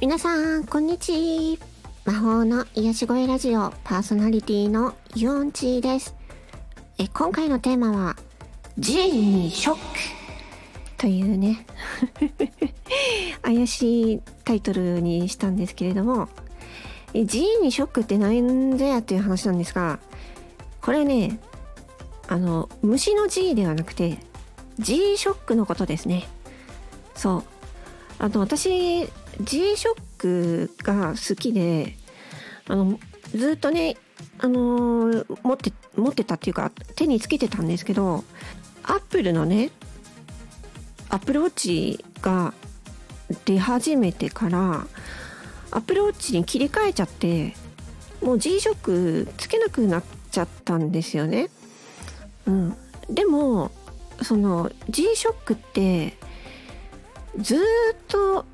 皆さん、こんにちは。魔法の癒し声ラジオパーソナリティのユオンチーです。え今回のテーマは、G にショックというね、怪しいタイトルにしたんですけれども、え G にショックって何ぞやっていう話なんですが、これね、あの、虫の G ではなくて、G ショックのことですね。そう。あと私 G ショックが好きであのずっとねあのー持って持ってたっていうか手につけてたんですけどアップルのねアップルウォッチが出始めてからアップルウォッチに切り替えちゃってもう G ショックつけなくなっちゃったんですよね。うん、でもその G ショックってずっと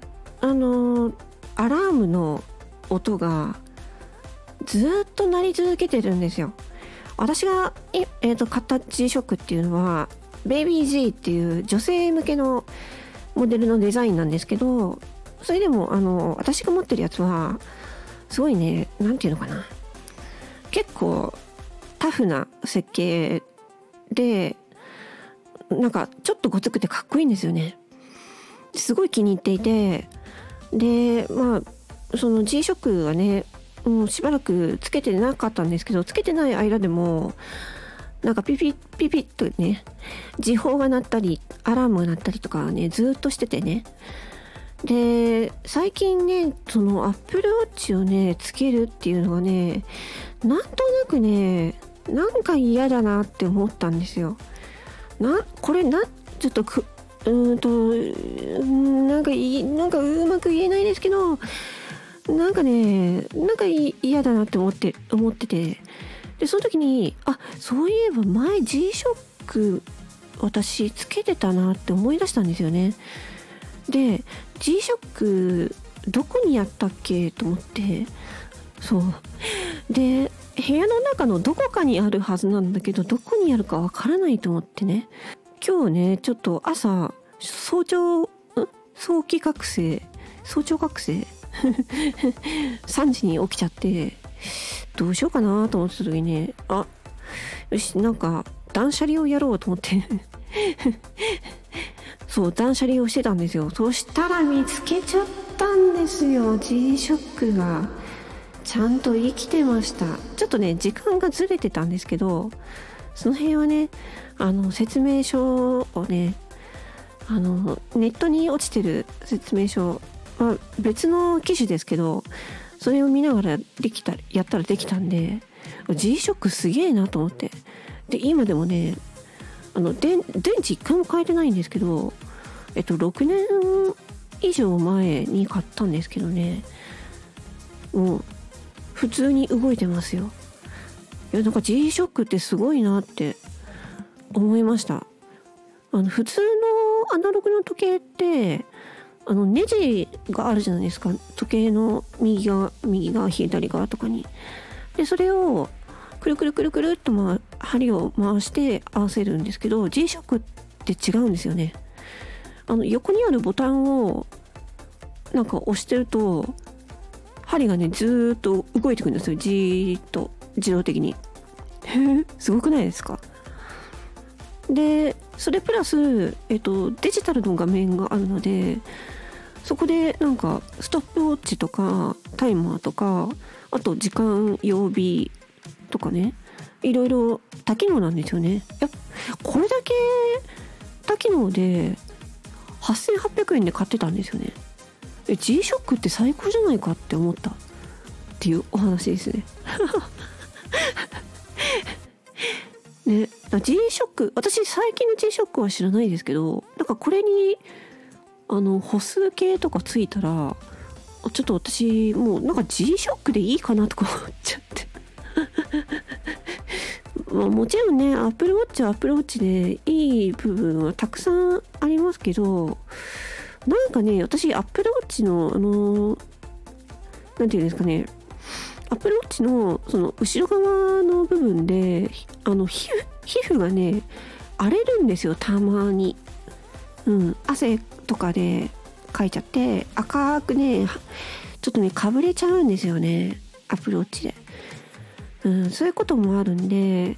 あのアラームの音がずっと鳴り続けてるんですよ。私がいえー、と買った G ショックっていうのはベイビー G っていう女性向けのモデルのデザインなんですけどそれでもあの私が持ってるやつはすごいね何て言うのかな結構タフな設計でなんかちょっとごつくてかっこいいんですよね。すごい気に入っていてでまあその G ショックはねもうしばらくつけてなかったんですけどつけてない間でもなんかピピッピピッとね時報が鳴ったりアラームが鳴ったりとかねずっとしててねで最近ねそのアップルウォッチをねつけるっていうのがねなんとなくねなんか嫌だなって思ったんですよ。なこれなちょっとうーんとなんかいいなんかうまく言えないですけどなんかねなんか嫌だなって思って思ってて。でその時にあそういえば前 G ショック私つけてたなって思い出したんですよね。で G ショックどこにやったっけ？と思って。そう。で部屋の中のどこかにあるはずなんだけどどこにあるかわからないと思ってね。今日ねちょっと朝早朝早期覚醒？早朝覚醒？3時に起きちゃってどうしようかなと思ってた時にねあよしなんか断捨離をやろうと思って。そう断捨離をしてたんですよ。そしたら見つけちゃったんですよ G ショックが。ちゃんと生きてました。ちょっとね時間がずれてたんですけどその辺はねあの説明書をねあのネットに落ちてる説明書は別の機種ですけどそれを見ながらできたやったらできたんで G ショックすげえなと思って。で今でもねあの電電池一回も変えてないんですけどえっと6年以上前に買ったんですけどねもう普通に動いてますよ。いやなんか G ショックってすごいなって思いました。あの普通のアナログの時計ってあのネジがあるじゃないですか。時計の右側右側左側とかに。でそれをくるくるくるくるっと、まあ、針を回して合わせるんですけど G ショックって違うんですよね。あの横にあるボタンをなんか押してると針がねずっと動いてくるんですよ。じーっと自動的に。すごくないですか？でそれプラス、えっと、デジタルの画面があるのでそこでなんかストップウォッチとかタイマーとかあと時間曜日とかねいろいろ多機能なんですよね。やこれだけ多機能で8800円で買ってたんですよね。え G ショックって最高じゃないかって思ったっていうお話ですね。ね G ショック私最近の G ショックは知らないですけどなんかこれにあの歩数計とかついたらちょっと私もうなんか G ショックでいいかなとか思っちゃって。まあもちろんね Apple Watch は Apple Watch でいい部分はたくさんありますけどなんかね私 Apple Watch のあの何て言うんですかねアプルウォッチのその後ろ側の部分であの皮膚がね荒れるんですよたまに。うん、汗とかで書いちゃって赤くねちょっとねかぶれちゃうんですよねアプローチで、うん、そういうこともあるんで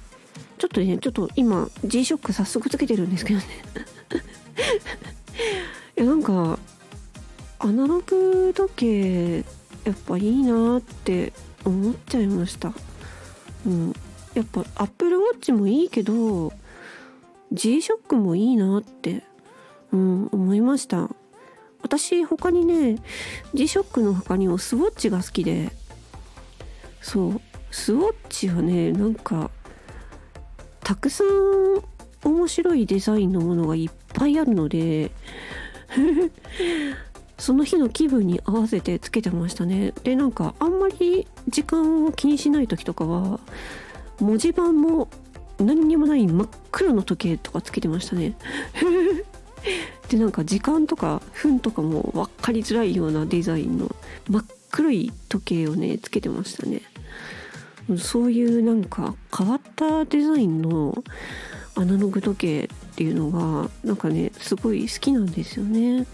ちょっとねちょっと今 G-SHOCK 早速つけてるんですけどね。いやなんかアナログ時計やっぱいいなって思っちゃいました。うん。やっぱアップルウォッチもいいけど G-SHOCK もいいなってうん思いました。私他にね G-SHOCK の他にもスウォッチが好きでそう。スウォッチはねなんかたくさん面白いデザインのものがいっぱいあるのでその日の気分に合わせてつけてましたね。でなんかあんまり時間を気にしない時とかは文字盤も何にもない真っ黒の時計とかつけてましたね。でなんか時間とか分とかも分かりづらいようなデザインの真っ黒い時計をねつけてましたね。そういうなんか変わったデザインのアナログ時計っていうのがなんかねすごい好きなんですよね。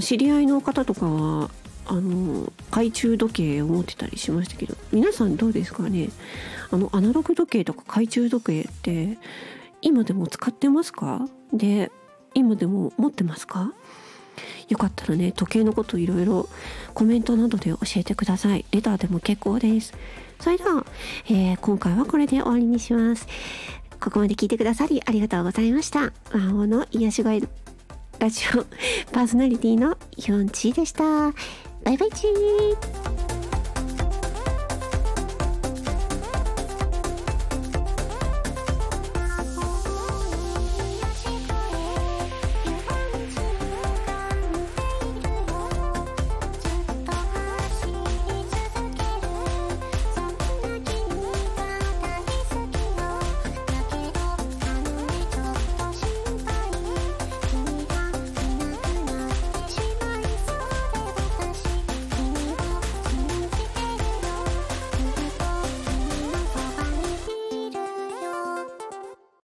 知り合いの方とかはあの懐中時計を持ってたりしましたけど皆さんどうですかね？あのアナログ時計とか懐中時計って今でも使ってますか？で今でも持ってますか？よかったらね時計のこといろいろコメントなどで教えてください。レターでも結構です。それでは、えー、今回はこれで終わりにします。ここまで聞いてくださりありがとうございました。魔法の癒し声ラジオパーソナリティのヨンチーでした。バイバイチー。